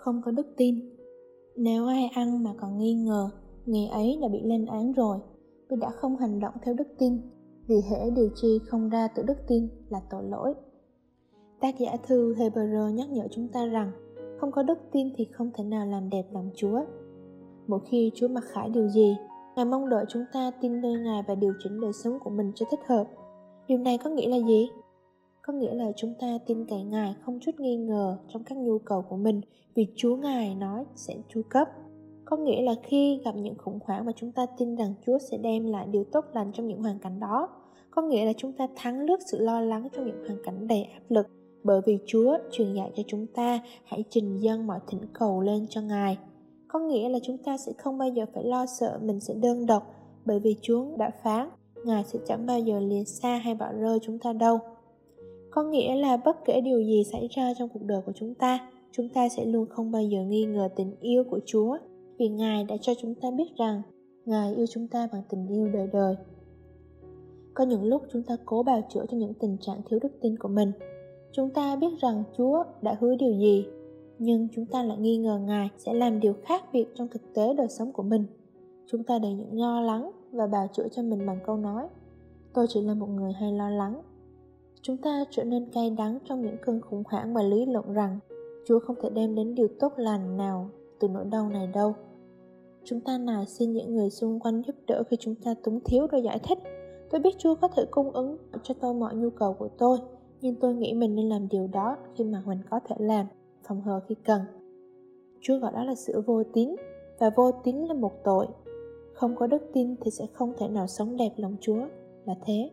không có đức tin nếu ai ăn mà còn nghi ngờ người ấy đã bị lên án rồi vì đã không hành động theo đức tin vì hễ điều chi không ra từ đức tin là tội lỗi tác giả thư Hebrew nhắc nhở chúng ta rằng không có đức tin thì không thể nào làm đẹp lòng Chúa. Mỗi khi Chúa mặc khải điều gì, Ngài mong đợi chúng ta tin nơi Ngài và điều chỉnh đời sống của mình cho thích hợp. Điều này có nghĩa là gì? Có nghĩa là chúng ta tin cậy Ngài không chút nghi ngờ trong các nhu cầu của mình vì Chúa Ngài nói sẽ chu cấp. Có nghĩa là khi gặp những khủng hoảng mà chúng ta tin rằng Chúa sẽ đem lại điều tốt lành trong những hoàn cảnh đó, có nghĩa là chúng ta thắng lướt sự lo lắng trong những hoàn cảnh đầy áp lực bởi vì Chúa truyền dạy cho chúng ta hãy trình dâng mọi thỉnh cầu lên cho Ngài. Có nghĩa là chúng ta sẽ không bao giờ phải lo sợ mình sẽ đơn độc bởi vì Chúa đã phán Ngài sẽ chẳng bao giờ lìa xa hay bỏ rơi chúng ta đâu. Có nghĩa là bất kể điều gì xảy ra trong cuộc đời của chúng ta, chúng ta sẽ luôn không bao giờ nghi ngờ tình yêu của Chúa vì Ngài đã cho chúng ta biết rằng Ngài yêu chúng ta bằng tình yêu đời đời. Có những lúc chúng ta cố bào chữa cho những tình trạng thiếu đức tin của mình. Chúng ta biết rằng chúa đã hứa điều gì nhưng chúng ta lại nghi ngờ ngài sẽ làm điều khác biệt trong thực tế đời sống của mình. Chúng ta đầy những lo lắng và bào chữa cho mình bằng câu nói tôi chỉ là một người hay lo lắng chúng ta trở nên cay đắng trong những cơn khủng hoảng và lý luận rằng chúa không thể đem đến điều tốt lành nào từ nỗi đau này đâu. Chúng ta nài xin những người xung quanh giúp đỡ khi chúng ta túng thiếu rồi giải thích. Tôi biết chúa có thể cung ứng cho tôi mọi nhu cầu của tôi, nhưng tôi nghĩ mình nên làm điều đó khi mà mình có thể làm, phòng hờ khi cần. Chúa gọi đó là sự vô tín, và vô tín là một tội. Không có đức tin thì sẽ không thể nào sống đẹp lòng chúa, là thế.